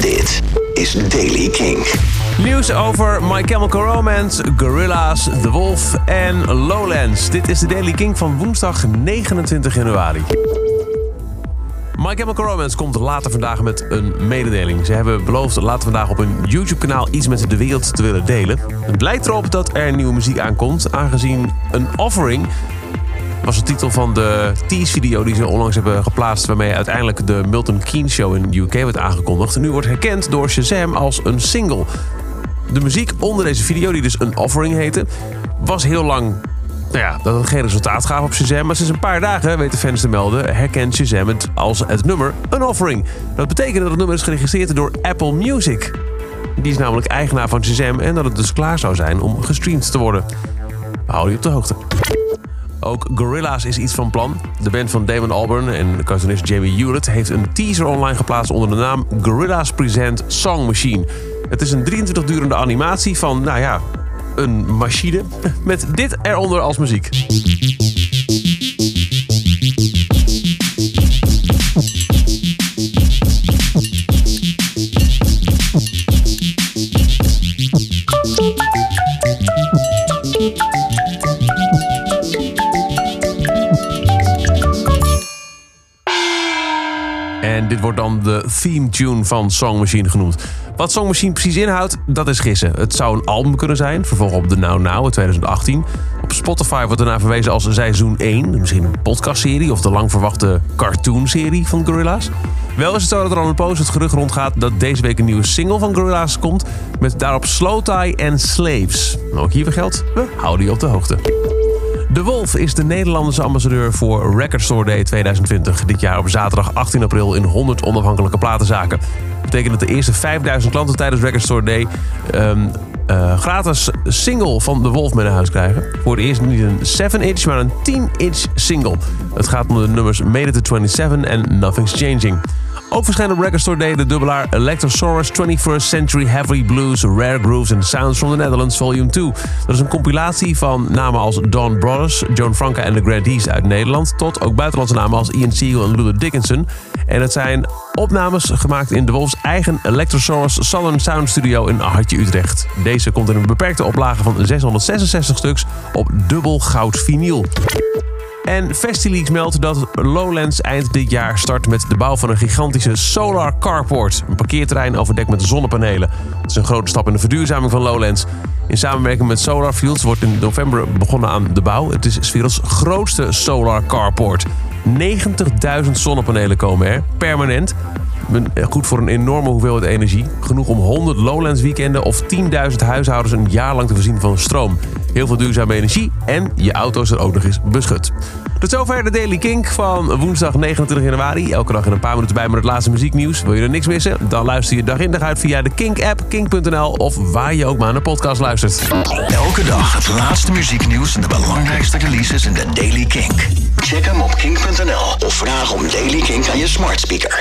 Dit is Daily King. Nieuws over My Chemical Romance, Gorillaz, The Wolf en Lowlands. Dit is de Daily King van woensdag 29 januari. My Chemical Romance komt later vandaag met een mededeling. Ze hebben beloofd later vandaag op hun YouTube-kanaal iets met de wereld te willen delen. Het lijkt erop dat er nieuwe muziek aankomt, aangezien een offering was de titel van de tease-video die ze onlangs hebben geplaatst... waarmee uiteindelijk de Milton Keynes Show in de UK werd aangekondigd. En nu wordt herkend door Shazam als een single. De muziek onder deze video, die dus een offering heette... was heel lang nou ja, dat het geen resultaat gaf op Shazam. Maar sinds een paar dagen, weten fans te melden, herkent Shazam het als het nummer een offering. Dat betekent dat het nummer is geregistreerd door Apple Music. Die is namelijk eigenaar van Shazam en dat het dus klaar zou zijn om gestreamd te worden. We houden je op de hoogte. Ook Gorillaz is iets van plan. De band van Damon Albarn en de cartoonist Jamie Hewlett heeft een teaser online geplaatst onder de naam Gorillaz Present Song Machine. Het is een 23 durende animatie van, nou ja, een machine met dit eronder als muziek. En dit wordt dan de theme tune van Song Machine genoemd. Wat Song Machine precies inhoudt, dat is gissen. Het zou een album kunnen zijn, vervolg op de Now Now in 2018. Op Spotify wordt ernaar verwezen als seizoen 1. Misschien een podcastserie of de lang verwachte cartoonserie van Gorillaz. Wel is het zo dat er al een post het gerucht rondgaat dat deze week een nieuwe single van Gorillaz komt. Met daarop Slow Tie en Slaves. Ook hiervoor geldt, we houden je op de hoogte. De Wolf is de Nederlandse ambassadeur voor Record Store Day 2020. Dit jaar op zaterdag 18 april in 100 onafhankelijke platenzaken. Dat betekent dat de eerste 5000 klanten tijdens Record Store Day... Um, gratis single van De Wolf mee naar huis krijgen. Voor het eerst niet een 7-inch, maar een 10-inch single. Het gaat om de nummers Made to 27 en Nothing's Changing. Ook verschijnen op Record Store Day de dubbelaar Electrosaurus 21st Century Heavy Blues, Rare Grooves and Sounds from the Netherlands Volume 2. Dat is een compilatie van namen als Don Brothers, Joan Franca en de Grandees uit Nederland... tot ook buitenlandse namen als Ian Siegel en Luther Dickinson. En het zijn opnames gemaakt in de Wolfs eigen Electrosaurus Southern Sound Studio in Hartje Utrecht. Deze komt in een beperkte oplage van 666 stuks op dubbel goud vinyl. En Festileaks meldt dat Lowlands eind dit jaar start met de bouw van een gigantische solar carport. Een parkeerterrein overdekt met zonnepanelen. Het is een grote stap in de verduurzaming van Lowlands. In samenwerking met Solar Fields wordt in november begonnen aan de bouw. Het is werelds grootste solar carport. 90.000 zonnepanelen komen er, permanent. Goed voor een enorme hoeveelheid energie. Genoeg om 100 Lowlands weekenden of 10.000 huishoudens een jaar lang te voorzien van stroom. Heel veel duurzame energie en je auto is er ook nog eens beschut. Tot zover de Daily Kink van woensdag 29 januari. Elke dag in een paar minuten bij met het laatste muzieknieuws. Wil je er niks missen? Dan luister je dag in dag uit via de Kink-app, kink.nl of waar je ook maar naar podcast luistert. Elke dag het laatste muzieknieuws en de belangrijkste releases in de Daily Kink. Check hem op kink.nl of vraag om Daily Kink aan je smart speaker.